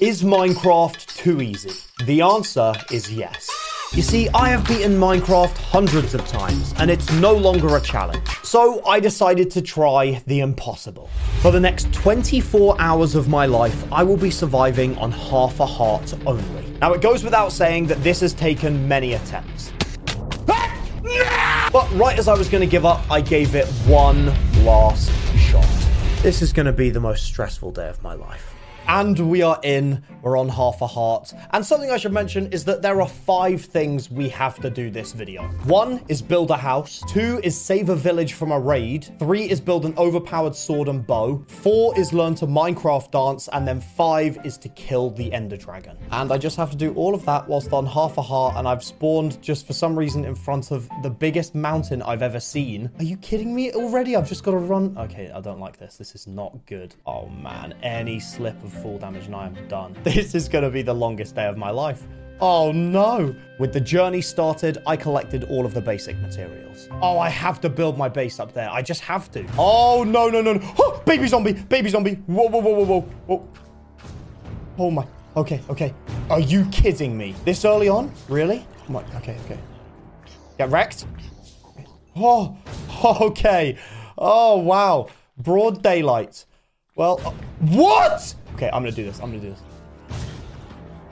Is Minecraft too easy? The answer is yes. You see, I have beaten Minecraft hundreds of times, and it's no longer a challenge. So I decided to try the impossible. For the next 24 hours of my life, I will be surviving on half a heart only. Now, it goes without saying that this has taken many attempts. But right as I was going to give up, I gave it one last shot. This is going to be the most stressful day of my life. And we are in, we're on half a heart. And something I should mention is that there are five things we have to do this video. One is build a house. Two is save a village from a raid. Three is build an overpowered sword and bow. Four is learn to Minecraft dance. And then five is to kill the ender dragon. And I just have to do all of that whilst on half a heart. And I've spawned just for some reason in front of the biggest mountain I've ever seen. Are you kidding me already? I've just got to run. Okay, I don't like this. This is not good. Oh man, any slip of full damage and I am done. This is going to be the longest day of my life. Oh no! With the journey started, I collected all of the basic materials. Oh, I have to build my base up there. I just have to. Oh, no, no, no, no. Oh, baby zombie! Baby zombie! Whoa, whoa, whoa, whoa, whoa. Whoa. Oh my. Okay, okay. Are you kidding me? This early on? Really? Oh. Okay, okay. Get wrecked? Oh, okay. Oh, wow. Broad daylight. Well, uh, what? Okay, I'm gonna do this. I'm gonna do this.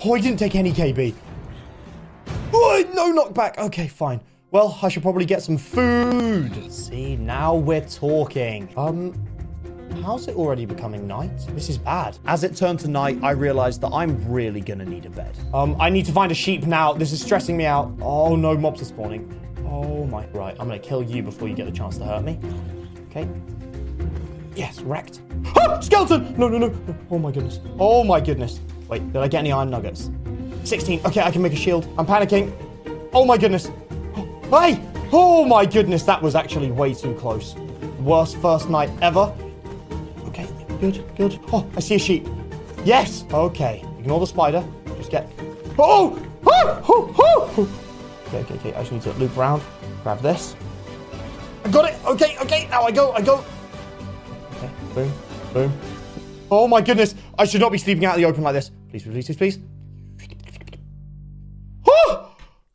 Oh, he didn't take any KB. Oh, no knockback. Okay, fine. Well, I should probably get some food. See, now we're talking. Um, how's it already becoming night? This is bad. As it turned to night, I realized that I'm really gonna need a bed. Um, I need to find a sheep now. This is stressing me out. Oh no, mobs are spawning. Oh my, right. I'm gonna kill you before you get the chance to hurt me. Okay. Yes, wrecked. Ah, skeleton! No, no, no, no. Oh my goodness. Oh my goodness. Wait, did I get any iron nuggets? 16. Okay, I can make a shield. I'm panicking. Oh my goodness. Oh, hey! Oh my goodness, that was actually way too close. Worst first night ever. Okay, good, good. Oh, I see a sheep. Yes! Okay, ignore the spider. Just get... Oh! Oh! Oh! oh! Okay, okay, okay. I just need to loop around. Grab this. I got it! Okay, okay, now I go, I go. Boom, boom. Oh my goodness! I should not be sleeping out in the open like this. Please, please, please, please.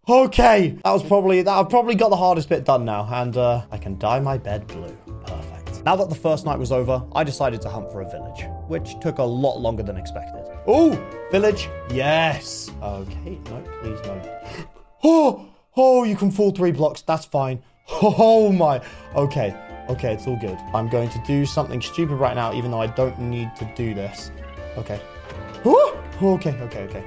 Okay, that was probably that. I've probably got the hardest bit done now, and uh, I can dye my bed blue. Perfect. Now that the first night was over, I decided to hunt for a village, which took a lot longer than expected. Oh, village! Yes. Okay, no, please no. Oh, oh, you can fall three blocks. That's fine. Oh my. Okay, okay, it's all good. I'm going to do something stupid right now, even though I don't need to do this. Okay. Oh, okay, okay, okay.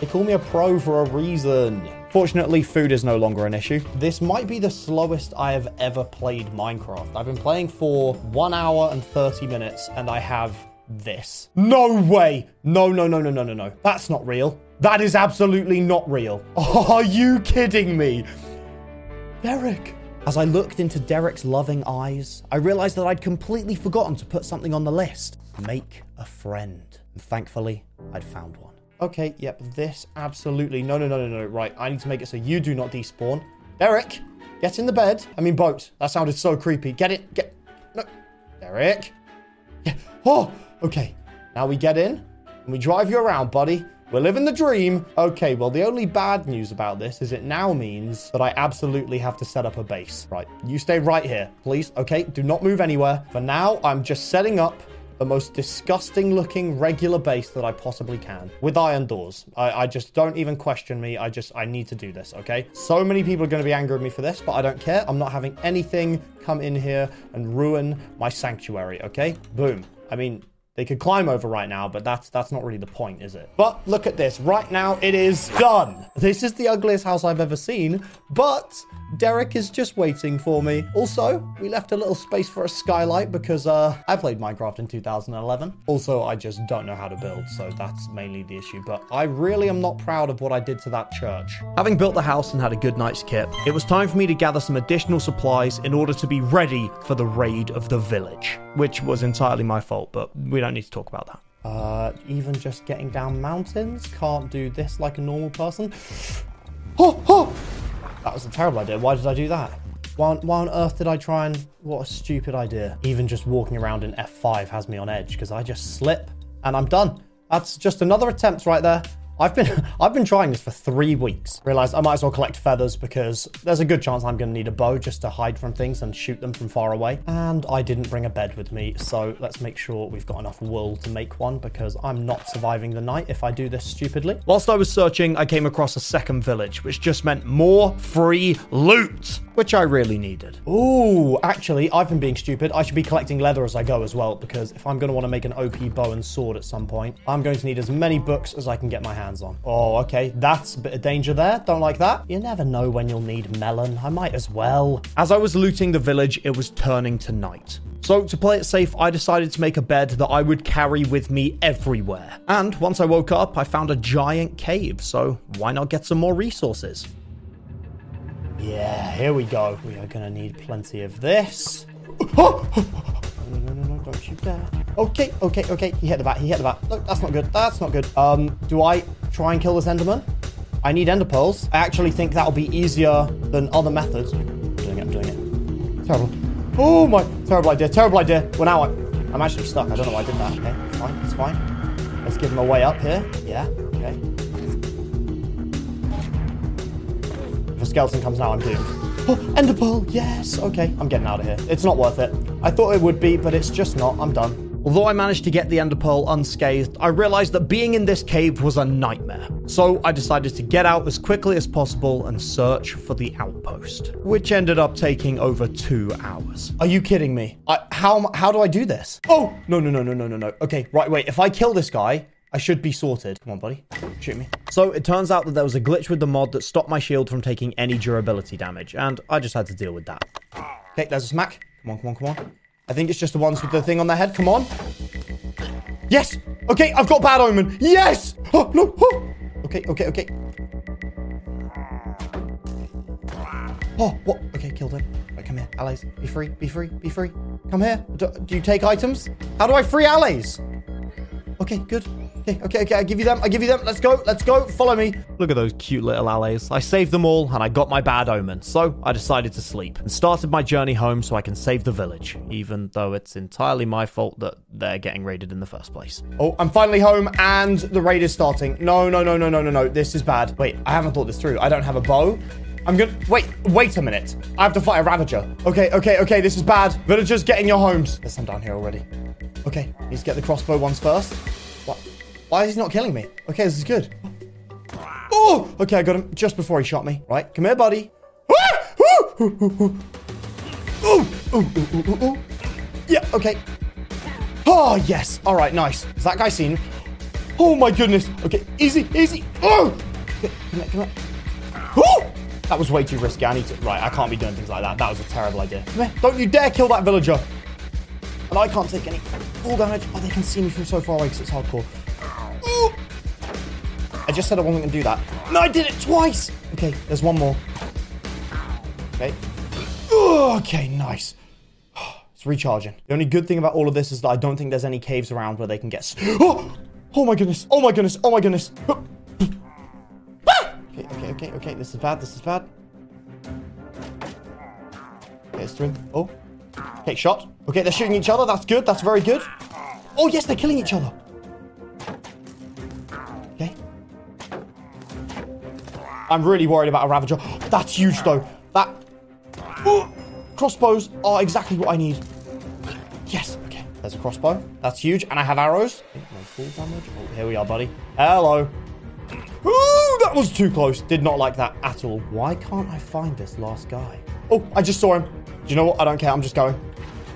They call me a pro for a reason. Fortunately, food is no longer an issue. This might be the slowest I have ever played Minecraft. I've been playing for one hour and 30 minutes, and I have this. No way! No, no, no, no, no, no, no. That's not real. That is absolutely not real. Are you kidding me? Derek. As I looked into Derek's loving eyes, I realized that I'd completely forgotten to put something on the list. Make a friend. And thankfully, I'd found one. Okay, yep, this absolutely. No, no, no, no, no. Right, I need to make it so you do not despawn. Derek, get in the bed. I mean, boat. That sounded so creepy. Get it. Get. No. Derek. Yeah. Oh, okay. Now we get in and we drive you around, buddy. We're living the dream. Okay, well, the only bad news about this is it now means that I absolutely have to set up a base. Right, you stay right here, please. Okay, do not move anywhere. For now, I'm just setting up the most disgusting looking regular base that I possibly can with iron doors. I, I, just don't even question me. I just, I need to do this, okay? So many people are going to be angry at me for this, but I don't care. I'm not having anything come in here and ruin my sanctuary, okay? Boom. I mean, they could climb over right now, but that's that's not really the point, is it? But look at this. Right now, it is done. This is the ugliest house I've ever seen, but Derek is just waiting for me. Also, we left a little space for a skylight because uh, I played Minecraft in 2011. Also, I just don't know how to build, so that's mainly the issue. But I really am not proud of what I did to that church. Having built the house and had a good night's kip, it was time for me to gather some additional supplies in order to be ready for the raid of the village, which was entirely my fault, but we don't need to talk about that. Uh, even just getting down mountains, can't do this like a normal person. Oh, oh! That was a terrible idea. Why did I do that? Why, why on earth did I try and... What a stupid idea. Even just walking around in F5 has me on edge because I just slip and I'm done. That's just another attempt right there. I've been I've been trying this for three weeks. Realized I might as well collect feathers because there's a good chance I'm to need a bow just to hide from things and shoot them from far away. And I didn't bring a bed with me, so let's make sure we've got enough wool to make one because I'm not surviving the night if I do this stupidly. Whilst I was searching, I came across a second village, which just meant more free loot which I really needed. Ooh, actually, I've been being stupid. I should be collecting leather as I go as well, because if I'm going to want to make an OP bow and sword at some point, I'm going to need as many books as I can get my hands on. Oh, okay, that's a bit of danger there. Don't like that. You never know when you'll need melon. I might as well. As I was looting the village, it was turning to night. So, to play it safe, I decided to make a bed that I would carry with me everywhere. And once I woke up, I found a giant cave, so why not get some more resources? Yeah, here we go. We are going to need plenty of this. no, no, no, no, don't shoot there. Okay, okay, okay. He hit the bat. He hit the bat. Look, that's not good. That's not good. Um, do I try and kill this Enderman? I need Ender pearls. I actually think that'll be easier than other methods. I'm doing it. I'm doing it. Terrible. Oh my, terrible idea. Terrible idea. Well, now I, I'm actually stuck. I don't know why I did that. Okay, it's fine. It's fine. Let's give him a way up here. Yeah. Okay. Skeleton comes now, I'm doomed. Oh, ender pearl, yes. Okay, I'm getting out of here. It's not worth it. I thought it would be, but it's just not. I'm done. Although I managed to get the ender pearl unscathed, I realized that being in this cave was a nightmare. So I decided to get out as quickly as possible and search for the outpost, which ended up taking over two hours. Are you kidding me? I, how how do I do this? Oh no no no no no no no. Okay, right, wait. If I kill this guy, I should be sorted. Come on, buddy. Shoot me. So it turns out that there was a glitch with the mod that stopped my shield from taking any durability damage, and I just had to deal with that. Okay, there's a smack. Come on, come on, come on. I think it's just the ones with the thing on their head. Come on. Yes! Okay, I've got bad omen. Yes! Oh, no! Oh. Okay, okay, okay. Oh, what? Okay, killed him. Right, come here. Allies, be free, be free, be free. Come here. Do, do you take items? How do I free allies? Okay, good. Okay, okay, okay. I give you them. I give you them. Let's go. Let's go. Follow me. Look at those cute little allies. I saved them all and I got my bad omen. So I decided to sleep and started my journey home so I can save the village, even though it's entirely my fault that they're getting raided in the first place. Oh, I'm finally home and the raid is starting. No, no, no, no, no, no, no. This is bad. Wait, I haven't thought this through. I don't have a bow. I'm gonna wait. Wait a minute. I have to fight a ravager. Okay, okay, okay. This is bad. Villagers, get in your homes. There's some down here already. Okay, let's get the crossbow ones first. What? Why is he not killing me? Okay, this is good. Oh, okay, I got him just before he shot me. Right, come here, buddy. Oh, oh, oh, yeah, okay. Oh, yes. All right, nice. Is that guy seen? Oh, my goodness. Okay, easy, easy. Oh! Okay, come here, come here. Oh! That was way too risky. I need to... Right, I can't be doing things like that. That was a terrible idea. Come here. Don't you dare kill that villager. And I can't take any full damage. Oh, they can see me from so far away because it's hardcore. I just said I wasn't going to do that. No, I did it twice. Okay, there's one more. Okay. Okay, nice. It's recharging. The only good thing about all of this is that I don't think there's any caves around where they can get... Oh! oh my goodness. Oh my goodness. Oh my goodness. Ah! Okay, okay, okay, okay. This is bad. This is bad. Okay, it's doing... Oh. Okay, shot. Okay, they're shooting each other. That's good. That's very good. Oh, yes, they're killing each other. I'm really worried about a Ravager. That's huge, though. That... Crossbows are exactly what I need. Yes. Okay, there's a crossbow. That's huge. And I have arrows. Full damage. Oh, here we are, buddy. Hello. Ooh, that was too close. Did not like that at all. Why can't I find this last guy? Oh, I just saw him. Do you know what? I don't care. I'm just going.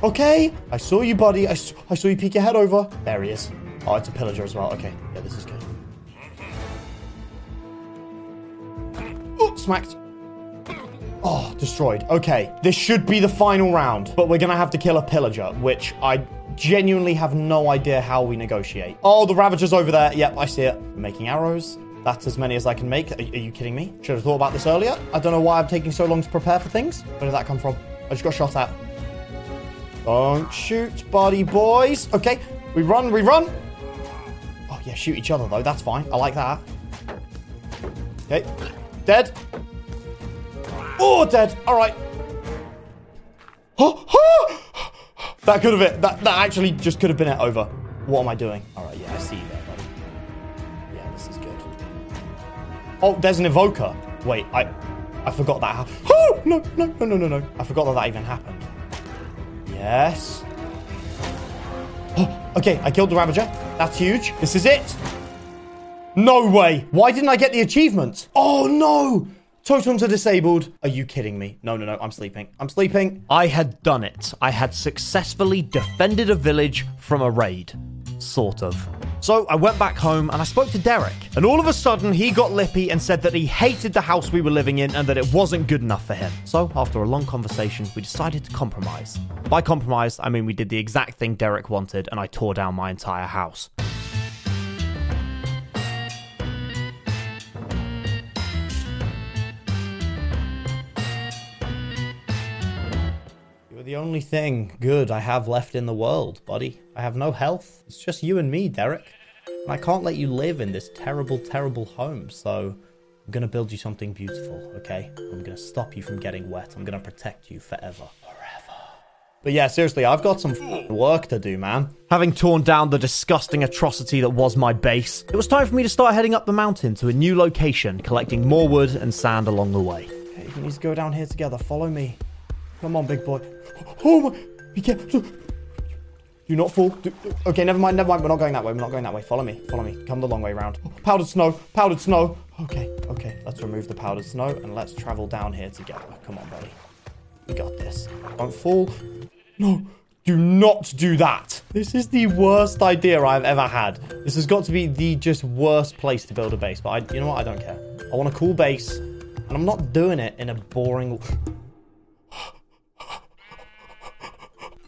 Okay. I saw you, buddy. I, I saw you peek your head over. There he is. Oh, it's a pillager as well. Okay. Yeah, this is good. Smacked. Oh, destroyed. Okay. This should be the final round, but we're to have to kill a pillager, which I genuinely have no idea how we negotiate. Oh, the Ravager's over there. Yep, I see it. Making arrows. That's as many as I can make. Are, are, you kidding me? Should have thought about this earlier. I don't know why I'm taking so long to prepare for things. Where did that come from? I just got shot at. Don't shoot, buddy boys. Okay, we run, we run. Oh, yeah, shoot each other, though. That's fine. I like that. Okay, dead. Oh, dead. All right. Oh, oh. That could have it. that, that actually just could have been it over. What am I doing? All right, yeah, I see you there, buddy. Yeah, this is good. Oh, there's an evoker. Wait, I I forgot that. Ha- oh, no, no, no, no, no, no. I forgot that that even happened. Yes. Oh, okay, I killed the Ravager. That's huge. This is it. No way. Why didn't I get the achievement? Oh, no. Totems are disabled. Are you kidding me? No, no, no. I'm sleeping. I'm sleeping. I had done it. I had successfully defended a village from a raid. Sort of. So I went back home and I spoke to Derek. And all of a sudden, he got lippy and said that he hated the house we were living in and that it wasn't good enough for him. So after a long conversation, we decided to compromise. By compromise, I mean we did the exact thing Derek wanted and I tore down my entire house. The only thing good I have left in the world, buddy. I have no health. It's just you and me, Derek. And I can't let you live in this terrible, terrible home, so I'm gonna build you something beautiful, okay? I'm gonna stop you from getting wet. I'm gonna protect you forever. Forever. But yeah, seriously, I've got some work to do, man. Having torn down the disgusting atrocity that was my base, it was time for me to start heading up the mountain to a new location, collecting more wood and sand along the way. Okay, we need to go down here together. Follow me. Come on, big boy. Oh my! Be careful. Do not fall. Do, okay, never mind, never mind. We're not going that way. We're not going that way. Follow me. Follow me. Come the long way round. Powdered snow. Powdered snow. Okay, okay. Let's remove the powdered snow and let's travel down here together. Come on, buddy. We got this. Don't fall. No. Do not do that. This is the worst idea I've ever had. This has got to be the just worst place to build a base. But I, you know what? I don't care. I want a cool base, and I'm not doing it in a boring.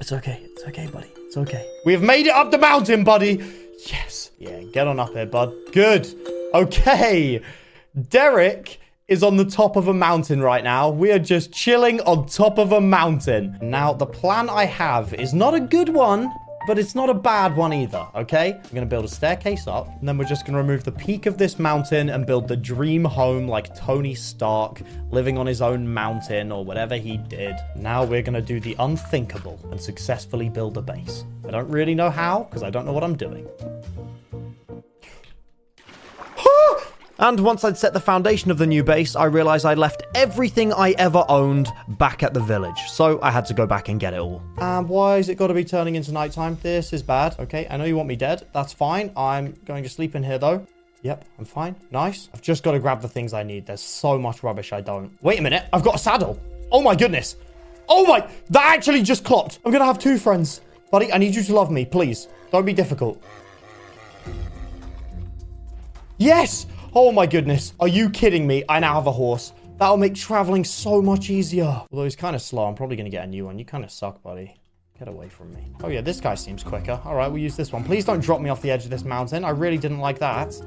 It's okay. It's okay, buddy. It's okay. We have made it up the mountain, buddy. Yes. Yeah, get on up here, bud. Good. Okay. Derek is on the top of a mountain right now. We are just chilling on top of a mountain. Now, the plan I have is not a good one, but it's not a bad one either, okay? I'm gonna build a staircase up, and then we're just gonna remove the peak of this mountain and build the dream home like Tony Stark, living on his own mountain or whatever he did. Now we're gonna do the unthinkable and successfully build a base. I don't really know how, because I don't know what I'm doing. And once I'd set the foundation of the new base, I realized I'd left everything I ever owned back at the village. So I had to go back and get it all. And why is it got to be turning into nighttime? This is bad. Okay, I know you want me dead. That's fine. I'm going to sleep in here though. Yep, I'm fine. Nice. I've just got to grab the things I need. There's so much rubbish I don't. Wait a minute. I've got a saddle. Oh my goodness. Oh my. That actually just clocked. I'm going to have two friends. Buddy, I need you to love me, please. Don't be difficult. Yes! Oh my goodness. Are you kidding me? I now have a horse. That'll make traveling so much easier. Although he's kind of slow. I'm probably going to get a new one. You kind of suck, buddy. Get away from me. Oh yeah, this guy seems quicker. All right, we'll use this one. Please don't drop me off the edge of this mountain. I really didn't like that.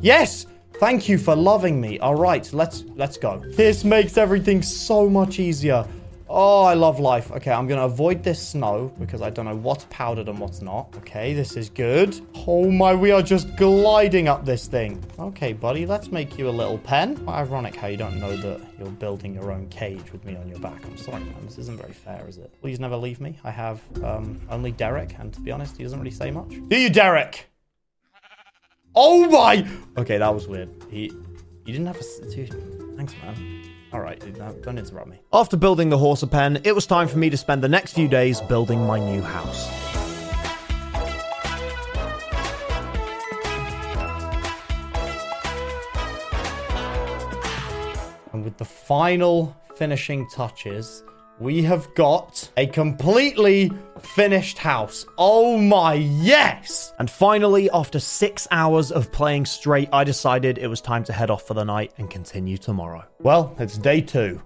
Yes! Thank you for loving me. All right, let's let's go. This makes everything so much easier. Oh, I love life. Okay, I'm to avoid this snow because I don't know what's powdered and what's not. Okay, this is good. Oh my, we are just gliding up this thing. Okay, buddy, let's make you a little pen. Quite ironic how you don't know that you're building your own cage with me on your back. I'm sorry, man. This isn't very fair, is it? Please never leave me. I have um, only Derek, and to be honest, he doesn't really say much. Do you, Derek? Oh my! Okay, that was weird. He, he didn't have a... Dude, thanks, man. All right, don't interrupt me. After building the horse pen, it was time for me to spend the next few days building my new house. And with the final finishing touches, we have got a completely finished house. Oh my yes! And finally, after six hours of playing straight, I decided it was time to head off for the night and continue tomorrow. Well, it's day two.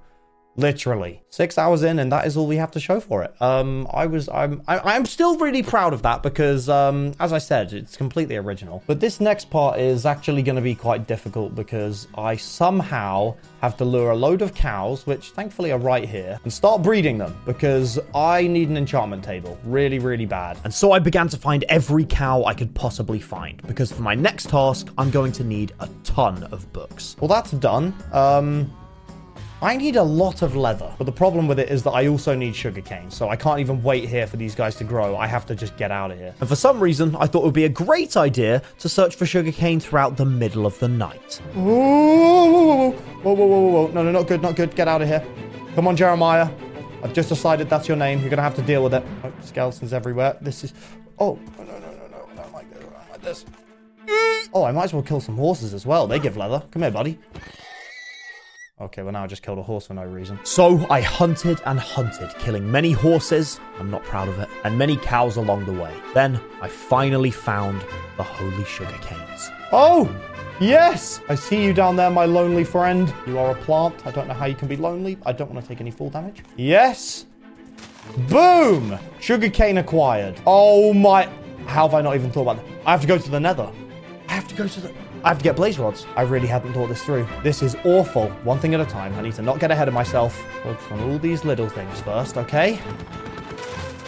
Literally six hours in, and that is all we have to show for it. Um, I was, I'm, I, I'm still really proud of that because, um, as I said, it's completely original. But this next part is actually going to be quite difficult because I somehow have to lure a load of cows, which thankfully are right here, and start breeding them because I need an enchantment table really, really bad. And so I began to find every cow I could possibly find because for my next task, I'm going to need a ton of books. Well, that's done. Um, I need a lot of leather, but the problem with it is that I also need sugarcane, so I can't even wait here for these guys to grow. I have to just get out of here. And for some reason, I thought it would be a great idea to search for sugarcane throughout the middle of the night. Whoa, whoa, whoa, whoa, whoa, whoa. No, no, not good, not good. Get out of here. Come on, Jeremiah. I've just decided that's your name. You're going to have to deal with it. Oh, skeletons everywhere. This is... Oh, no, no, no, no, no. I don't like this. I don't like this. Oh, I might as well kill some horses as well. They give leather. Come here, buddy. Okay, well now I just killed a horse for no reason. So I hunted and hunted, killing many horses, I'm not proud of it, and many cows along the way. Then I finally found the holy sugar canes. Oh, yes! I see you down there, my lonely friend. You are a plant. I don't know how you can be lonely. I don't want to take any fall damage. Yes! Boom! Sugarcane acquired. Oh my... How have I not even thought about that? I have to go to the nether. I have to go to the... I have to get blaze rods. I really hadn't thought this through. This is awful. One thing at a time. I need to not get ahead of myself. Focus on all these little things first, okay?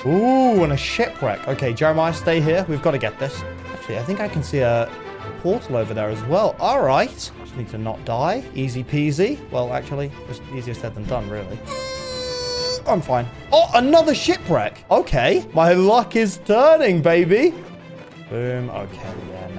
Ooh, and a shipwreck. Okay, Jeremiah, stay here. We've got to get this. Actually, I think I can see a portal over there as well. All right. Just need to not die. Easy peasy. Well, actually, just easier said than done, really. I'm fine. Oh, another shipwreck. Okay. My luck is turning, baby. Boom. Okay,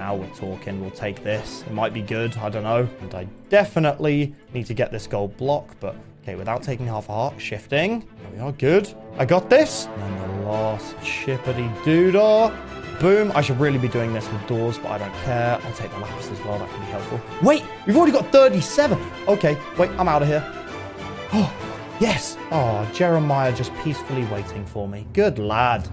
now we're talking. We'll take this. It might be good. I don't know. And I definitely need to get this gold block, but okay, without taking half a heart. Shifting. There we are. Good. I got this. And the last shippity doodah. Boom. I should really be doing this with doors, but I don't care. I'll take the lapis as well. That can be helpful. Wait, we've already got 37. Okay, wait, I'm out of here. Oh, yes. Oh, Jeremiah just peacefully waiting for me. Good lad.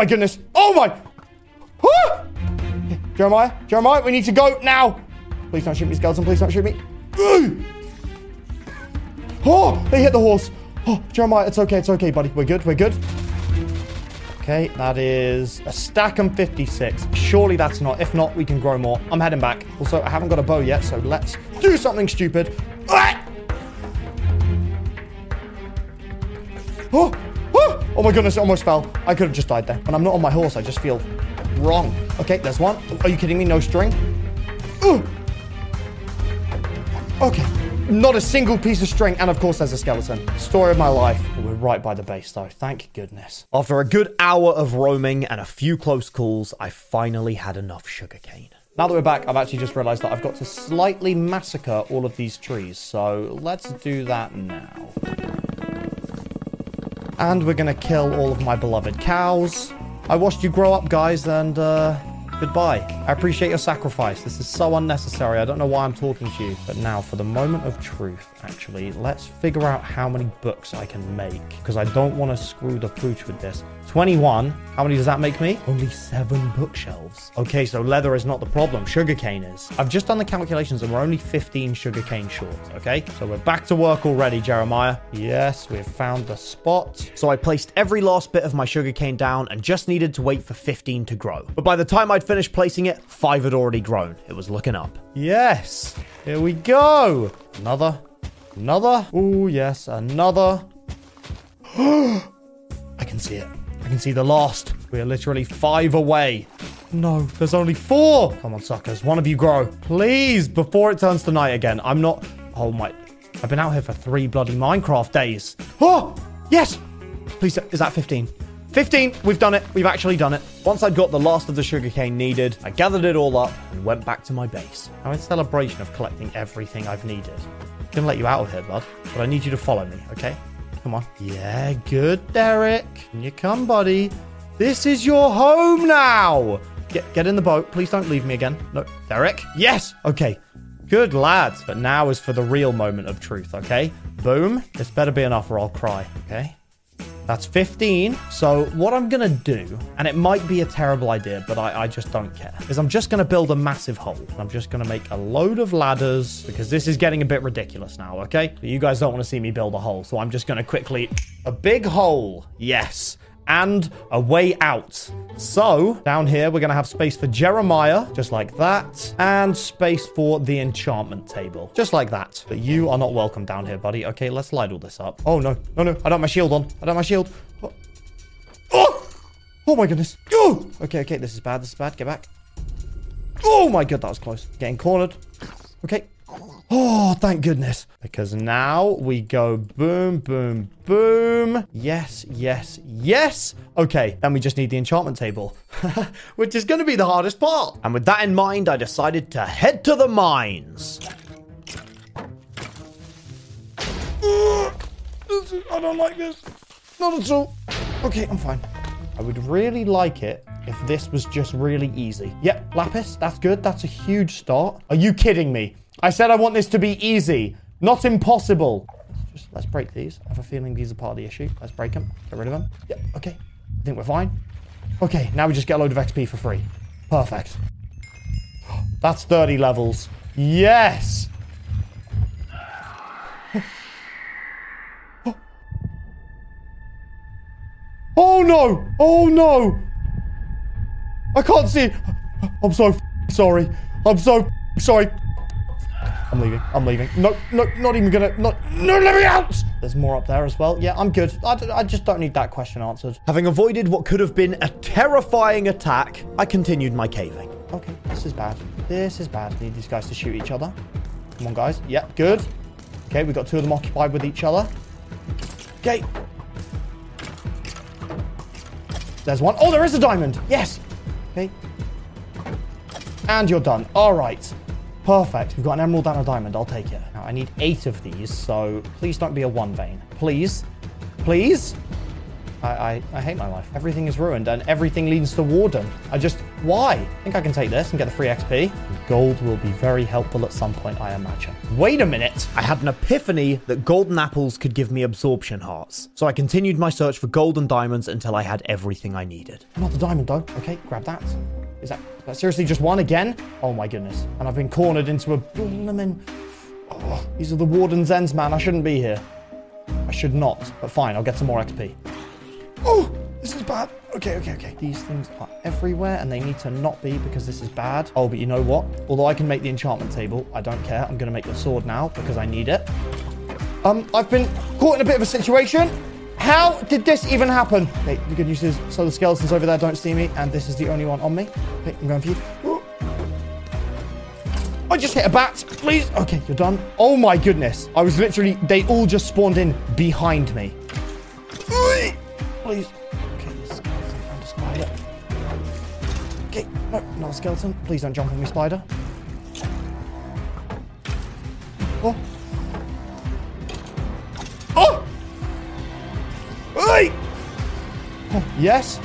My goodness. Oh my. Ah! Jeremiah, Jeremiah, we need to go now. Please don't shoot me, skeleton. Please don't shoot me. Oh, they hit the horse. Oh, Jeremiah, it's okay. It's okay, buddy. We're good. We're good. Okay, that is a stack and 56. Surely that's not. If not, we can grow more. I'm heading back. Also, I haven't got a bow yet, so let's do something stupid. Ah! Oh, oh, my goodness, it almost fell. I could have just died there. When I'm not on my horse, I just feel wrong. Okay, there's one. Are you kidding me? No string? Ooh. Okay. Not a single piece of string. And of course, there's a skeleton. Story of my life. We're right by the base, though. Thank goodness. After a good hour of roaming and a few close calls, I finally had enough sugarcane. Now that we're back, I've actually just realized that I've got to slightly massacre all of these trees. So let's do that now. And we're to kill all of my beloved cows. I watched you grow up, guys, and uh, goodbye. I appreciate your sacrifice. This is so unnecessary. I don't know why I'm talking to you. But now, for the moment of truth, actually, let's figure out how many books I can make. Because I don't want to screw the pooch with this. 21. How many does that make me? Only seven bookshelves. Okay, so leather is not the problem. Sugarcane is. I've just done the calculations and we're only 15 sugarcane short, okay? So we're back to work already, Jeremiah. Yes, we've found the spot. So I placed every last bit of my sugarcane down and just needed to wait for 15 to grow. But by the time I'd finished placing it, five had already grown. It was looking up. Yes, here we go. Another, another. Oh, yes, another. I can see it. I can see the last. We are literally five away. No, there's only four. Come on, suckers. One of you grow. Please, before it turns to night again. I'm not... Oh, my... I've been out here for three bloody Minecraft days. Oh, yes. Please, is that 15? 15. We've done it. We've actually done it. Once I'd got the last of the sugarcane needed, I gathered it all up and went back to my base. Now, in celebration of collecting everything I've needed, I'm to let you out of here, bud. But I need you to follow me, okay? Come on. Yeah, good, Derek. Can you come, buddy? This is your home now. Get get in the boat. Please don't leave me again. No, Derek. Yes. Okay. Good lads. But now is for the real moment of truth. Okay. Boom. This better be enough, or I'll cry. Okay. That's 15. So what I'm going to do, and it might be a terrible idea, but I, I just don't care, is I'm just going to build a massive hole. I'm just going to make a load of ladders because this is getting a bit ridiculous now, okay? But you guys don't want to see me build a hole, so I'm just going to quickly... A big hole. Yes and a way out. So, down here, we're going to have space for Jeremiah, just like that, and space for the enchantment table, just like that. But you are not welcome down here, buddy. Okay, let's light all this up. Oh, no, no, no, I don't have my shield on. I don't have my shield. Oh! Oh, oh my goodness. Oh! Okay, okay, this is bad. This is bad. Get back. Oh my god, that was close. Getting cornered. Okay. Oh, thank goodness. Because now we go boom, boom, boom. Yes, yes, yes. Okay, then we just need the enchantment table, which is going to be the hardest part. And with that in mind, I decided to head to the mines. I don't like this. Not at all. Okay, I'm fine. I would really like it if this was just really easy. Yep, Lapis, that's good. That's a huge start. Are you kidding me? I said I want this to be easy, not impossible. Let's just let's break these. I have a feeling these are part of the issue. Let's break them. Get rid of them. Yep, okay. I think we're fine. Okay, now we just get a load of XP for free. Perfect. That's 30 levels. Yes! Oh no! Oh no! I can't see. I'm so sorry. I'm so sorry. I'm leaving. I'm leaving. No, no, not even gonna. Not, no, let me out! There's more up there as well. Yeah, I'm good. I, I just don't need that question answered. Having avoided what could have been a terrifying attack, I continued my caving. Okay, this is bad. This is bad. Need these guys to shoot each other. Come on, guys. Yeah, good. Okay, we've got two of them occupied with each other. Okay. There's one. Oh, there is a diamond. Yes. Okay. And you're done. All right. Perfect. We've got an emerald and a diamond. I'll take it. Now, I need eight of these, so please don't be a one vein. Please. Please. I, I, I hate my life. Everything is ruined and everything leads to Warden. I just, why? I think I can take this and get the free XP. Gold will be very helpful at some point, I imagine. Wait a minute. I had an epiphany that golden apples could give me absorption hearts. So I continued my search for gold and diamonds until I had everything I needed. Not the diamond though. Okay, grab that. Is that, that seriously just one again? Oh my goodness. And I've been cornered into a blooming... Oh, these are the Warden's ends, man. I shouldn't be here. I should not. But fine, I'll get some more XP. Oh, this is bad. Okay, okay, okay. These things are everywhere and they need to not be because this is bad. Oh, but you know what? Although I can make the enchantment table, I don't care. I'm going to make the sword now because I need it. Um, I've been caught in a bit of a situation. How did this even happen? Okay, the good news is, so the skeletons over there don't see me, and this is the only one on me. Okay, I'm going for you. I just hit a bat, please. Okay, you're done. Oh my goodness. I was literally, they all just spawned in behind me please. Okay, skeleton and a spider. Okay, no, not a skeleton. Please don't jump on me, spider. Oh! Yes.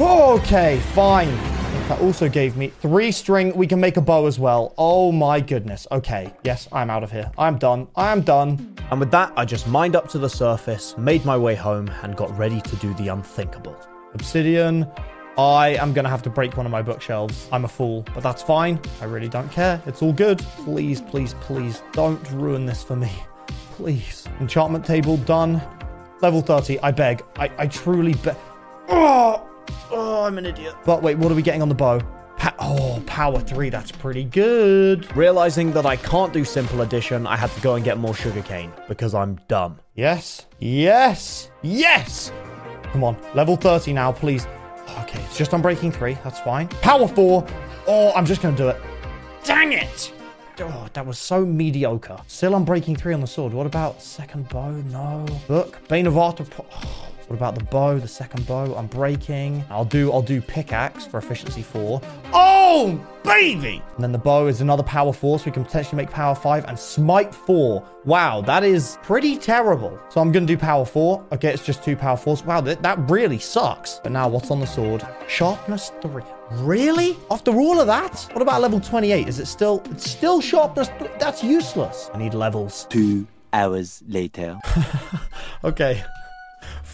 Okay, fine. That also gave me three string. We can make a bow as well. Oh my goodness. Okay. Yes, I'm out of here. I'm done. I am done. And with that, I just mined up to the surface, made my way home, and got ready to do the unthinkable. Obsidian. I am going to have to break one of my bookshelves. I'm a fool, but that's fine. I really don't care. It's all good. Please, please, please don't ruin this for me. Please. Enchantment table done. Level 30. I beg. I, I truly beg. Oh! Oh, I'm an idiot. But wait, what are we getting on the bow? Pa oh, power three, that's pretty good. Realizing that I can't do simple addition, I had to go and get more sugarcane because I'm dumb. Yes, yes, yes. Come on, level 30 now, please. Okay, it's just on breaking three. That's fine. Power four. Oh, I'm just going to do it. Dang it. Oh, that was so mediocre. Still on breaking three on the sword. What about second bow? No. Look, Bane of Arthur. Oh. What about the bow, the second bow? I'm breaking. I'll do I'll do pickaxe for efficiency four. Oh, baby! And then the bow is another power four, so we can potentially make power five and smite four. Wow, that is pretty terrible. So I'm gonna do power four. Okay, it's just two power fours. Wow, that, that really sucks. But now what's on the sword? Sharpness three. Really? After all of that? What about level 28? Is it still it's still sharpness? That's useless. I need levels. Two hours later. okay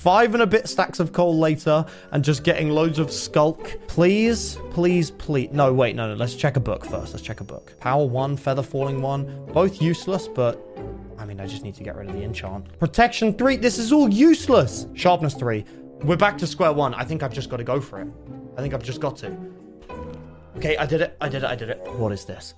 five and a bit stacks of coal later and just getting loads of sculk. Please, please, please. No, wait, no, no. Let's check a book first. Let's check a book. Power one, feather falling one. Both useless, but I mean, I just need to get rid of the enchant. Protection three. This is all useless. Sharpness three. We're back to square one. I think I've just got to go for it. I think I've just got to. Okay, I did it. I did it. I did it. What is this?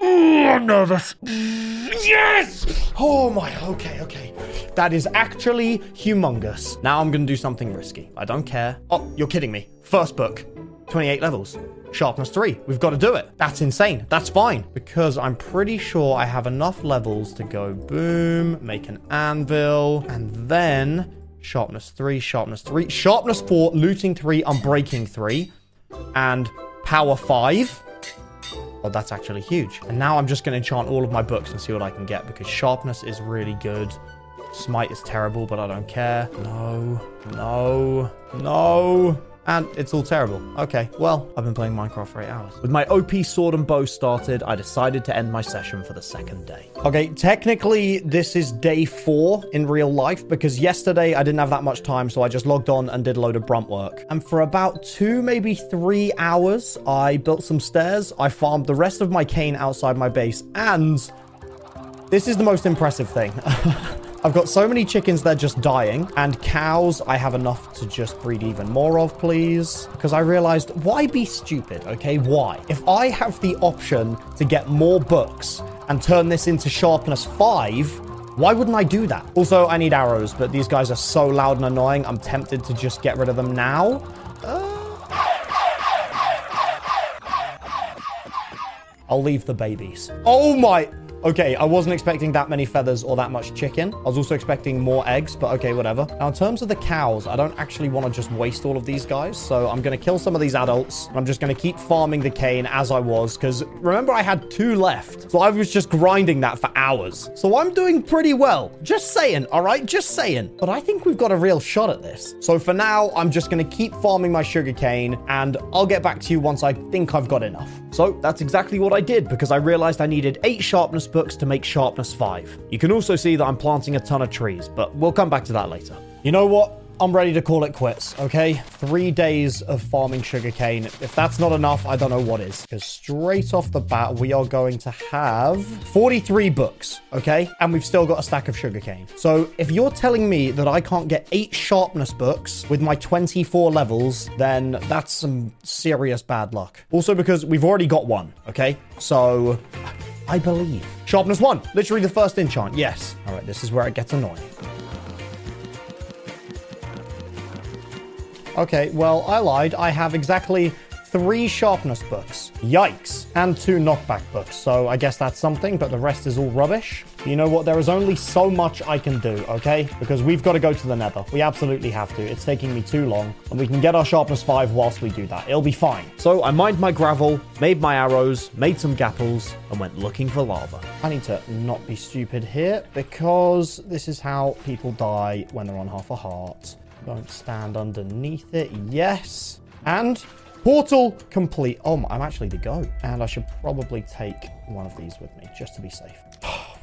Oh, I'm nervous. Yes! Oh my, okay, okay. That is actually humongous. Now I'm to do something risky. I don't care. Oh, you're kidding me. First book, 28 levels. Sharpness 3. We've got to do it. That's insane. That's fine. Because I'm pretty sure I have enough levels to go boom, make an anvil, and then sharpness 3, sharpness 3, sharpness 4, looting 3, unbreaking 3, and power 5. Oh, that's actually huge. And now I'm just going to enchant all of my books and see what I can get because sharpness is really good. Smite is terrible, but I don't care. No, no, no. And it's all terrible. Okay, well, I've been playing Minecraft for eight hours. With my OP sword and bow started, I decided to end my session for the second day. Okay, technically, this is day four in real life because yesterday I didn't have that much time, so I just logged on and did a load of brunt work. And for about two, maybe three hours, I built some stairs, I farmed the rest of my cane outside my base, and this is the most impressive thing. I've got so many chickens, they're just dying. And cows, I have enough to just breed even more of, please. Because I realized, why be stupid, okay? Why? If I have the option to get more books and turn this into sharpness 5, why wouldn't I do that? Also, I need arrows, but these guys are so loud and annoying, I'm tempted to just get rid of them now. Uh... I'll leave the babies. Oh my... Okay, I wasn't expecting that many feathers or that much chicken. I was also expecting more eggs, but okay, whatever. Now, in terms of the cows, I don't actually want to just waste all of these guys, so I'm going to kill some of these adults. I'm just going to keep farming the cane as I was, because remember, I had two left, so I was just grinding that for hours. So I'm doing pretty well. Just saying, all right? Just saying. But I think we've got a real shot at this. So for now, I'm just going to keep farming my sugar cane, and I'll get back to you once I think I've got enough. So that's exactly what I did, because I realized I needed eight sharpness books to make sharpness 5. You can also see that I'm planting a ton of trees, but we'll come back to that later. You know what? I'm ready to call it quits, okay? Three days of farming sugarcane. If that's not enough, I don't know what is. Because straight off the bat, we are going to have 43 books, okay? And we've still got a stack of sugarcane. So if you're telling me that I can't get eight sharpness books with my 24 levels, then that's some serious bad luck. Also because we've already got one, okay? So I believe. Sharpness 1. Literally the first enchant. Yes. All right, this is where it gets annoying. Okay, well, I lied. I have exactly three sharpness books. Yikes. And two knockback books. So I guess that's something, but the rest is all rubbish. You know what? There is only so much I can do, okay? Because we've got to go to the nether. We absolutely have to. It's taking me too long. And we can get our sharpness 5 whilst we do that. It'll be fine. So I mined my gravel, made my arrows, made some gapples, and went looking for lava. I need to not be stupid here because this is how people die when they're on half a heart. Don't stand underneath it. Yes. And Portal complete. Oh, I'm actually the go. And I should probably take one of these with me just to be safe.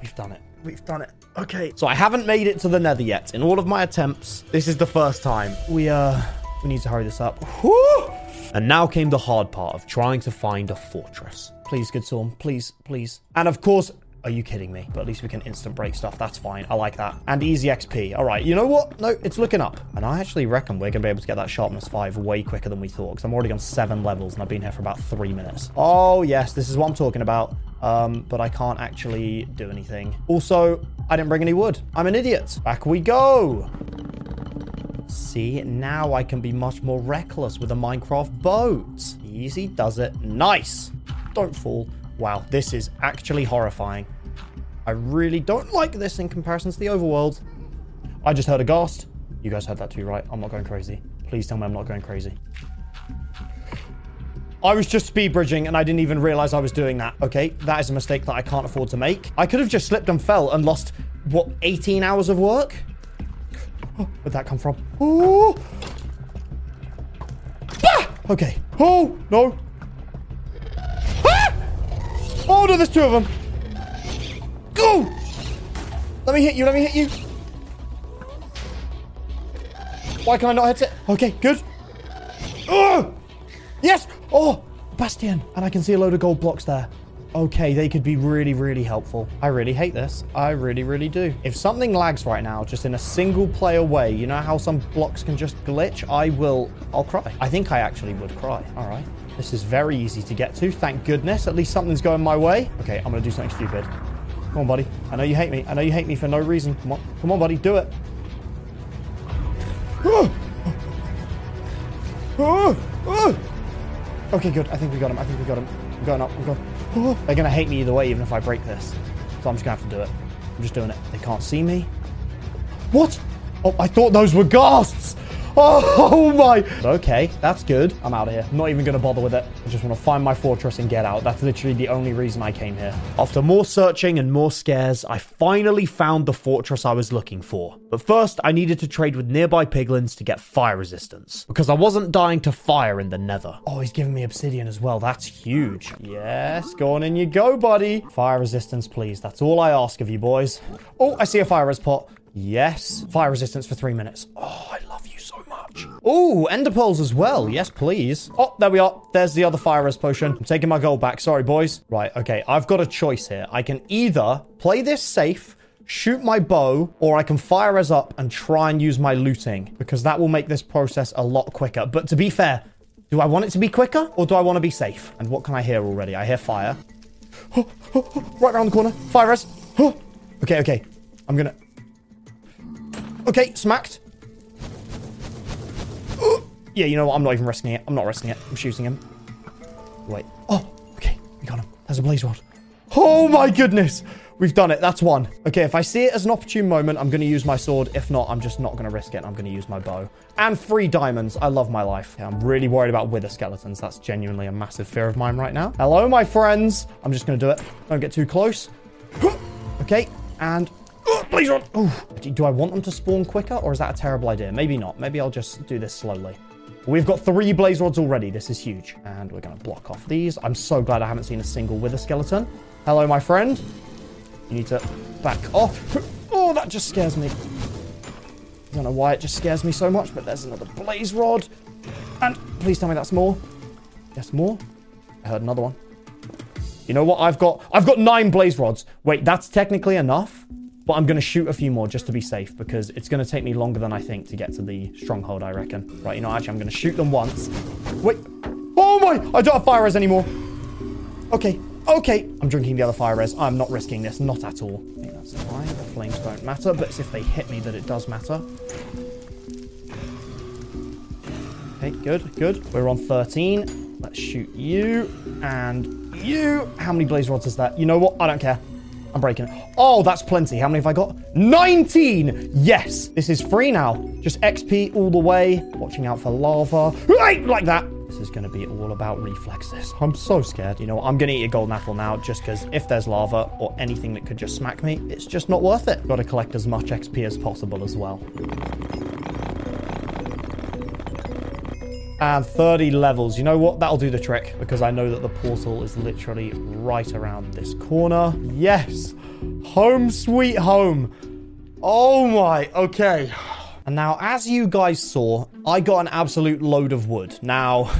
We've done it. We've done it. Okay. So I haven't made it to the nether yet. In all of my attempts, this is the first time. We, uh, we need to hurry this up. Whew! And now came the hard part of trying to find a fortress. Please, good storm. Please, please. And of course, are you kidding me? But at least we can instant break stuff. That's fine. I like that. And easy XP. All right. You know what? No, it's looking up. And I actually reckon we're going to be able to get that sharpness 5 way quicker than we thought. Because I'm already on 7 levels and I've been here for about 3 minutes. Oh, yes. This is what I'm talking about. Um, but I can't actually do anything. Also, I didn't bring any wood. I'm an idiot. Back we go. See, now I can be much more reckless with a Minecraft boat. Easy does it. Nice. Don't fall. Wow, this is actually horrifying. I really don't like this in comparison to the overworld. I just heard a ghost. You guys heard that too, right? I'm not going crazy. Please tell me I'm not going crazy. I was just speed bridging and I didn't even realize I was doing that. Okay, that is a mistake that I can't afford to make. I could have just slipped and fell and lost, what, 18 hours of work? Oh, where'd that come from? Oh! Ah! Okay. Oh, no. Ah! Oh, no, there's two of them. Go! Let me hit you, let me hit you. Why can I not hit it? Okay, good. Oh! Yes! Oh! Bastion! And I can see a load of gold blocks there. Okay, they could be really, really helpful. I really hate this. I really, really do. If something lags right now, just in a single player way, you know how some blocks can just glitch? I will... I'll cry. I think I actually would cry. All right. This is very easy to get to. Thank goodness. At least something's going my way. Okay, I'm going to do something stupid. Come on, buddy. I know you hate me. I know you hate me for no reason. Come on. Come on, buddy. Do it. Ah! Ah! Ah! Okay, good. I think we got him. I think we got him. I'm going up. I'm going. Oh, They're going to hate me either way, even if I break this. So I'm just going to have to do it. I'm just doing it. They can't see me. What? Oh, I thought those were ghasts. Oh my. Okay, that's good. I'm out of here. I'm not even going to bother with it. I just want to find my fortress and get out. That's literally the only reason I came here. After more searching and more scares, I finally found the fortress I was looking for. But first, I needed to trade with nearby piglins to get fire resistance. Because I wasn't dying to fire in the nether. Oh, he's giving me obsidian as well. That's huge. Yes, go on in you go, buddy. Fire resistance, please. That's all I ask of you, boys. Oh, I see a fire res pot. Yes. Fire resistance for three minutes. Oh, I love you much. Ender pearls as well. Yes, please. Oh, there we are. There's the other fire res potion. I'm taking my gold back. Sorry, boys. Right, okay. I've got a choice here. I can either play this safe, shoot my bow, or I can fire res up and try and use my looting because that will make this process a lot quicker. But to be fair, do I want it to be quicker or do I want to be safe? And what can I hear already? I hear fire. right around the corner. Fire res. okay, okay. I'm gonna... Okay, smacked. Yeah, you know what? I'm not even risking it. I'm not risking it. I'm shooting him. Wait. Oh, okay. We got him. There's a blaze rod. Oh my goodness. We've done it. That's one. Okay, if I see it as an opportune moment, I'm going to use my sword. If not, I'm just not going to risk it. I'm going to use my bow. And three diamonds. I love my life. I'm really worried about wither skeletons. That's genuinely a massive fear of mine right now. Hello, my friends. I'm just going to do it. Don't get too close. Okay, and... Oh. Oh, do I want them to spawn quicker, or is that a terrible idea? Maybe not. Maybe I'll just do this slowly. We've got three blaze rods already. This is huge. And we're going to block off these. I'm so glad I haven't seen a single wither skeleton. Hello, my friend. You need to back off. Oh, that just scares me. I don't know why it just scares me so much, but there's another blaze rod. And please tell me that's more. Yes, more. I heard another one. You know what? I've got I've got nine blaze rods. Wait, that's technically enough. But I'm going to shoot a few more just to be safe because it's going to take me longer than I think to get to the stronghold, I reckon. Right, you know, actually, I'm going to shoot them once. Wait. Oh my! I don't have fire res anymore. Okay. Okay. I'm drinking the other fire res. I'm not risking this. Not at all. I think that's fine. The flames don't matter, but it's if they hit me that it does matter. Okay, good, good. We're on 13. Let's shoot you and you. How many blaze rods is that? You know what? I don't care. I'm breaking it. Oh, that's plenty. How many have I got? 19! Yes! This is free now. Just XP all the way. Watching out for lava. Right, like that. This is going to be all about reflexes. I'm so scared. You know what? I'm going to eat a golden apple now just because if there's lava or anything that could just smack me, it's just not worth it. Got to collect as much XP as possible as well. And 30 levels. You know what? That'll do the trick because I know that the portal is literally right around this corner. Yes. Home sweet home. Oh my. Okay. And now, as you guys saw, I got an absolute load of wood. Now,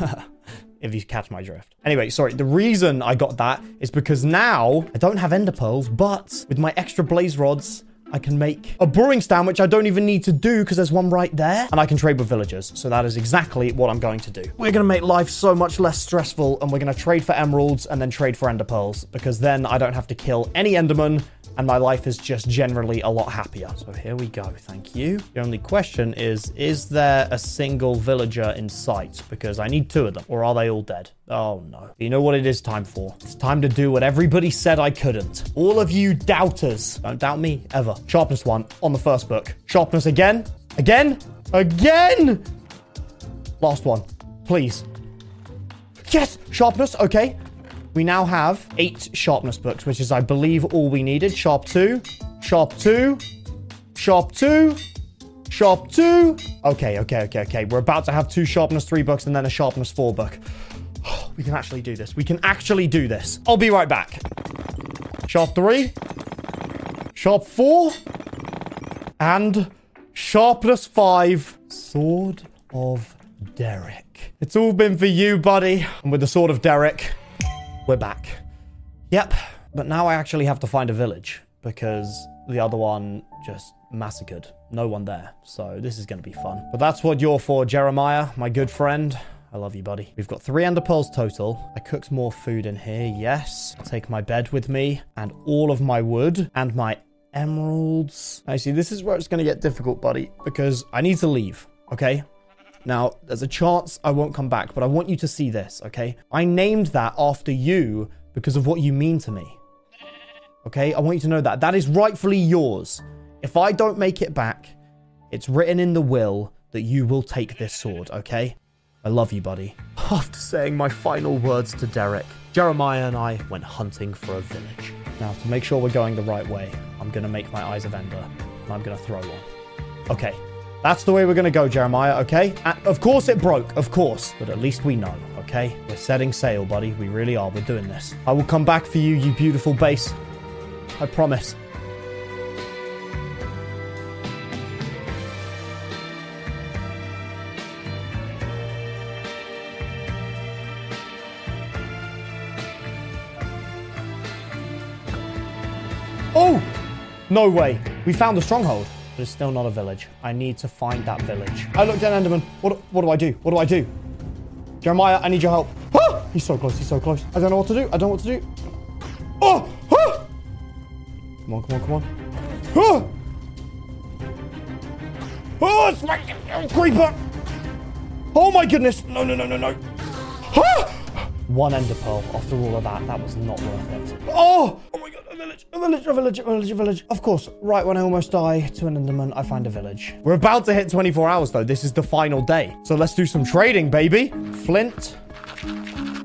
if you catch my drift. Anyway, sorry. The reason I got that is because now I don't have ender pearls, but with my extra blaze rods, I can make a brewing stand, which I don't even need to do because there's one right there. And I can trade with villagers. So that is exactly what I'm going to do. We're going to make life so much less stressful and we're going to trade for emeralds and then trade for ender pearls because then I don't have to kill any enderman and my life is just generally a lot happier. So here we go. Thank you. The only question is, is there a single villager in sight? Because I need two of them. Or are they all dead? Oh no. You know what it is time for? It's time to do what everybody said I couldn't. All of you doubters. Don't doubt me ever. Sharpness one on the first book. Sharpness again. Again. Again. Last one. Please. Yes. Sharpness. Okay. We now have eight sharpness books, which is, I believe, all we needed. Sharp 2, Sharp 2, Sharp 2, Sharp 2. Okay, okay, okay, okay. We're about to have two sharpness 3 books and then a sharpness 4 book. We can actually do this. We can actually do this. I'll be right back. Sharp 3, Sharp 4, and Sharpness 5. Sword of Derek. It's all been for you, buddy. And with the Sword of Derek, we're back. Yep, but now I actually have to find a village because the other one just massacred. No one there, so this is going to be fun. But that's what you're for, Jeremiah, my good friend. I love you, buddy. We've got three ender pearls total. I cooked more food in here. Yes. I'll take my bed with me and all of my wood and my emeralds. I see. This is where it's going to get difficult, buddy, because I need to leave. Okay. Now, there's a chance I won't come back, but I want you to see this, okay? I named that after you because of what you mean to me. Okay? I want you to know that. That is rightfully yours. If I don't make it back, it's written in the will that you will take this sword, okay? I love you, buddy. After saying my final words to Derek, Jeremiah and I went hunting for a village. Now, to make sure we're going the right way, I'm to make my eyes of Ender, and I'm to throw one. Okay, that's the way we're going to go, Jeremiah, okay? Uh, of course it broke, of course. But at least we know, okay? We're setting sail, buddy. We really are. We're doing this. I will come back for you, you beautiful base. I promise. Oh! No way. We found the stronghold. But it's still not a village. I need to find that village. I looked down Enderman. What, what do I do? What do I do? Jeremiah, I need your help. Ah! He's so close. He's so close. I don't know what to do. I don't know what to do. Oh! Ah! Come on, come on, come on. Ah! Oh, it's my creeper. Oh my goodness. No, no, no, no, no. Ah! One ender pearl after all of that. That was not worth it. Oh! Village, a village, a village, a village, a village. Of course, right when I almost die to an enderman, I find a village. We're about to hit 24 hours though. This is the final day. So let's do some trading, baby. Flint,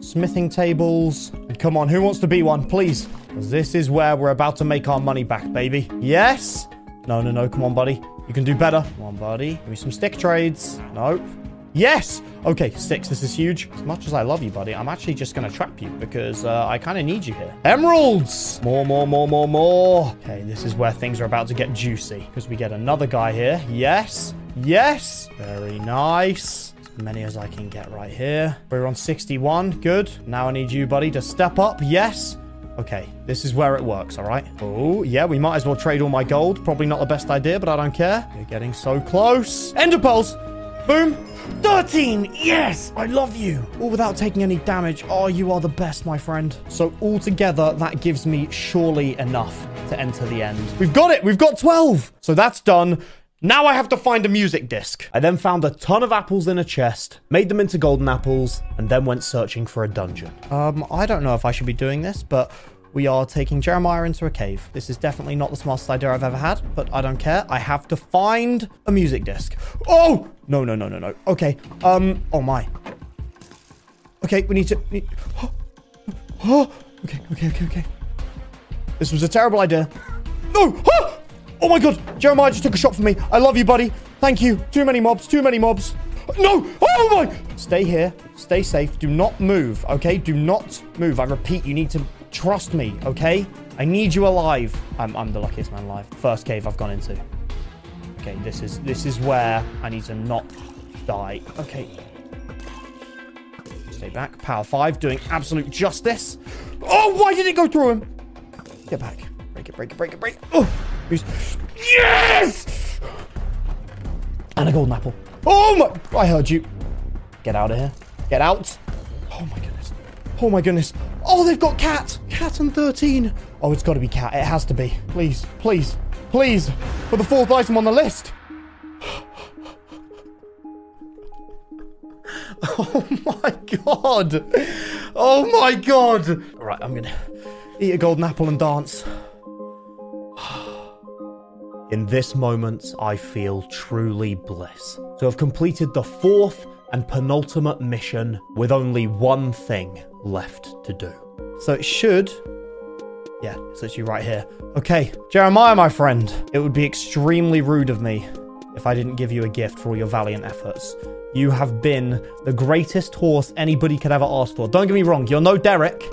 smithing tables. And come on, who wants to be one, please? this is where we're about to make our money back, baby. Yes? No, no, no. Come on, buddy. You can do better. Come on, buddy. Give me some stick trades. Nope. Yes! Okay, six. This is huge. As much as I love you, buddy, I'm actually just going to trap you because uh, I kind of need you here. Emeralds! More, more, more, more, more. Okay, this is where things are about to get juicy because we get another guy here. Yes! Yes! Very nice. As many as I can get right here. We're on 61. Good. Now I need you, buddy, to step up. Yes. Okay, this is where it works, all right? Oh, yeah, we might as well trade all my gold. Probably not the best idea, but I don't care. You're getting so close. Ender pearls! Boom! 13! Yes! I love you! All without taking any damage. Oh, you are the best, my friend. So altogether, that gives me surely enough to enter the end. We've got it! We've got 12! So that's done. Now I have to find a music disc. I then found a ton of apples in a chest, made them into golden apples, and then went searching for a dungeon. Um, I don't know if I should be doing this, but we are taking Jeremiah into a cave. This is definitely not the smartest idea I've ever had, but I don't care. I have to find a music disc. Oh! No, no, no, no, no. Okay. Um, oh my. Okay, we need to... Need, oh, okay, okay, okay, okay. This was a terrible idea. No! Ah! Oh my god! Jeremiah just took a shot from me. I love you, buddy. Thank you. Too many mobs. Too many mobs. No! Oh my! Stay here. Stay safe. Do not move, okay? Do not move. I repeat, you need to trust me, okay? I need you alive. I'm, I'm the luckiest man alive. First cave I've gone into. Okay, this is this is where I need to not die. Okay. Stay back. Power 5 doing absolute justice. Oh, why did it go through him? Get back. Break it, break it, break it, break it. Oh! Yes! And a golden apple. Oh my! I heard you. Get out of here. Get out. Oh my goodness. Oh my goodness. Oh, they've got cat. Cat and 13. Oh, it's got to be cat. It has to be. Please, please, please. For the fourth item on the list. Oh my god. Oh my god. All right, I'm going to eat a golden apple and dance. In this moment, I feel truly bliss. To have completed the fourth and penultimate mission with only one thing left to do. So it should. Yeah, it's literally right here. Okay, Jeremiah, my friend, it would be extremely rude of me if I didn't give you a gift for all your valiant efforts. You have been the greatest horse anybody could ever ask for. Don't get me wrong, you're no Derek,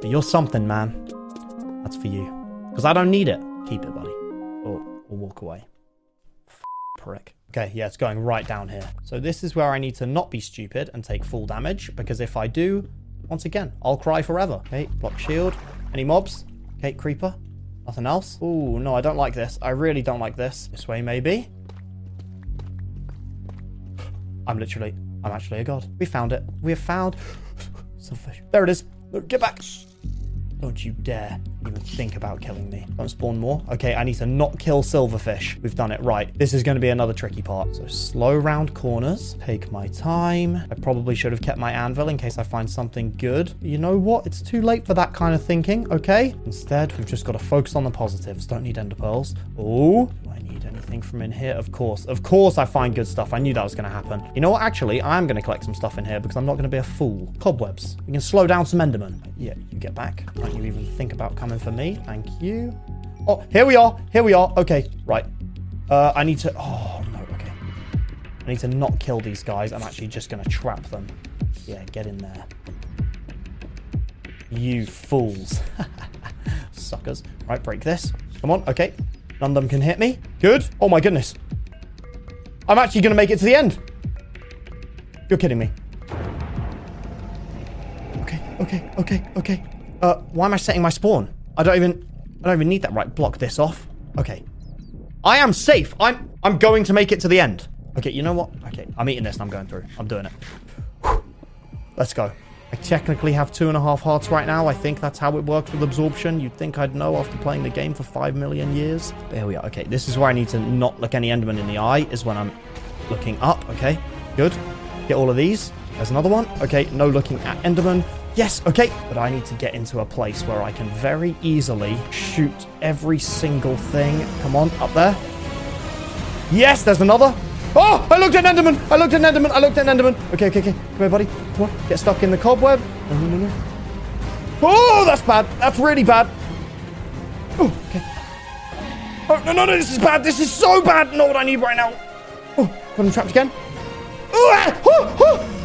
but you're something, man. That's for you. Because I don't need it. Keep it, buddy. Or, or walk away. F- prick. Okay, yeah, it's going right down here. So this is where I need to not be stupid and take full damage, because if I do, once again, I'll cry forever. Okay, block shield. Any mobs? Okay, creeper. Nothing else? Ooh, no, I don't like this. I really don't like this. This way, maybe. I'm literally... I'm actually a god. We found it. We have found silverfish. There it is. Get back. Don't you dare even think about killing me. Don't spawn more. Okay, I need to not kill silverfish. We've done it right. This is going to be another tricky part. So slow round corners. Take my time. I probably should have kept my anvil in case I find something good. You know what? It's too late for that kind of thinking, okay? Instead, we've just got to focus on the positives. Don't need ender pearls. Oh, anything from in here? Of course. Of course I find good stuff. I knew that was going to happen. You know what? Actually, I'm going to collect some stuff in here because I'm not going to be a fool. Cobwebs. We can slow down some endermen. Yeah, you get back. Don't you even think about coming for me? Thank you. Oh, here we are. Here we are. Okay, right. Uh, I need to... Oh, no, okay. I need to not kill these guys. I'm actually just going to trap them. Yeah, get in there. You fools. Suckers. Right, break this. Come on, okay. None of them can hit me. Good. Oh my goodness. I'm actually going to make it to the end. You're kidding me. Okay, okay, okay, okay. Uh, why am I setting my spawn? I don't even, I don't even need that. Right, block this off. Okay. I am safe. I'm, I'm going to make it to the end. Okay, you know what? Okay, I'm eating this and I'm going through. I'm doing it. Let's go. I technically have two and a half hearts right now. I think that's how it works with absorption. You'd think I'd know after playing the game for five million years. But here we are. Okay, this is where I need to not look any Enderman in the eye, is when I'm looking up. Okay, good. Get all of these. There's another one. Okay, no looking at Enderman. Yes, okay. But I need to get into a place where I can very easily shoot every single thing. Come on, up there. Yes, there's another. Oh, I looked at Enderman. I looked at Enderman. I looked at Enderman. Okay, okay, okay. Come here, buddy. Come on. Get stuck in the cobweb. No, no, no. Oh, that's bad. That's really bad. Oh, okay. Oh, no, no, no. This is bad. This is so bad. Not what I need right now. Oh, got him trapped again. Oh, ah, oh, oh.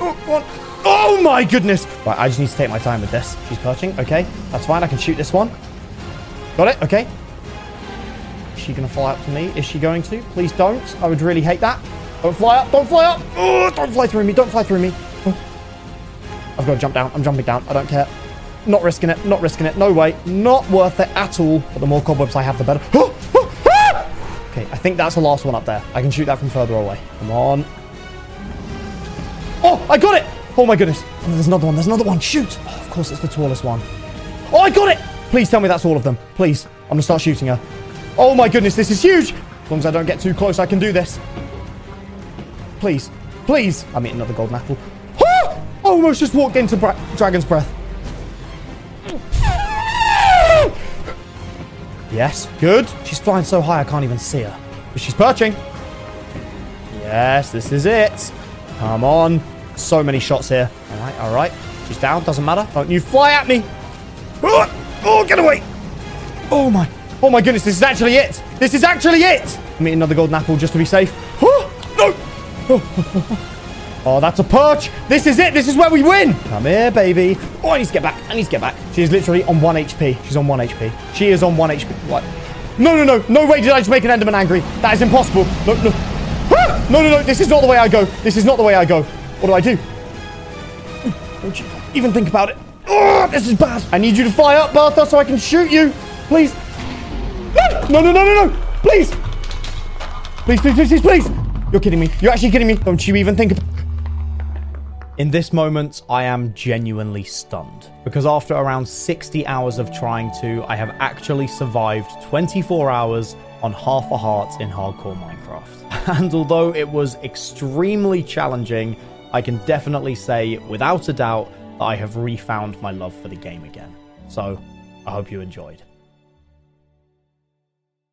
Oh. Oh my goodness. Right, I just need to take my time with this. She's perching. Okay, that's fine. I can shoot this one. Got it. Okay. She going to fly up to me? Is she going to? Please don't. I would really hate that. Don't fly up. Don't fly up. Oh, don't fly through me. Don't fly through me. Oh. I've got to jump down. I'm jumping down. I don't care. Not risking it. Not risking it. No way. Not worth it at all. But the more cobwebs I have, the better. okay, I think that's the last one up there. I can shoot that from further away. Come on. Oh, I got it. Oh my goodness. There's another one. There's another one. Shoot. Of course, it's the tallest one. Oh, I got it. Please tell me that's all of them. Please. I'm going to start shooting her. Oh my goodness, this is huge. As long as I don't get too close, I can do this. Please. Please. I'm eating another golden apple. Almost just walked into Dragon's Breath. Yes, good. She's flying so high I can't even see her. But she's perching. Yes, this is it. Come on. So many shots here. All right, all right. She's down. Doesn't matter. Don't you fly at me. Oh, oh get away. Oh, my. Oh, my goodness. This is actually it. This is actually it. I'm eating another golden apple just to be safe. Oh, no. Oh. That's a perch. This is it. This is where we win. Come here, baby. Oh, I need to get back. I need to get back. She is literally on 1 HP. She's on 1 HP. She is on 1 HP. What? No, no, no. No way did I just make an Enderman angry. That is impossible. No, no. No, no, no. This is not the way I go. This is not the way I go. What do I do? Don't you even think about it. Oh, this is bad. I need you to fly up, Bertha, so I can shoot you. Please. No, no, no, no, no. Please. Please, please, please, please. You're kidding me. You're actually kidding me. Don't you even think in this moment, I am genuinely stunned because after around 60 hours of trying to, I have actually survived 24 hours on half a heart in hardcore Minecraft. And although it was extremely challenging, I can definitely say without a doubt that I have refound my love for the game again. So, I hope you enjoyed.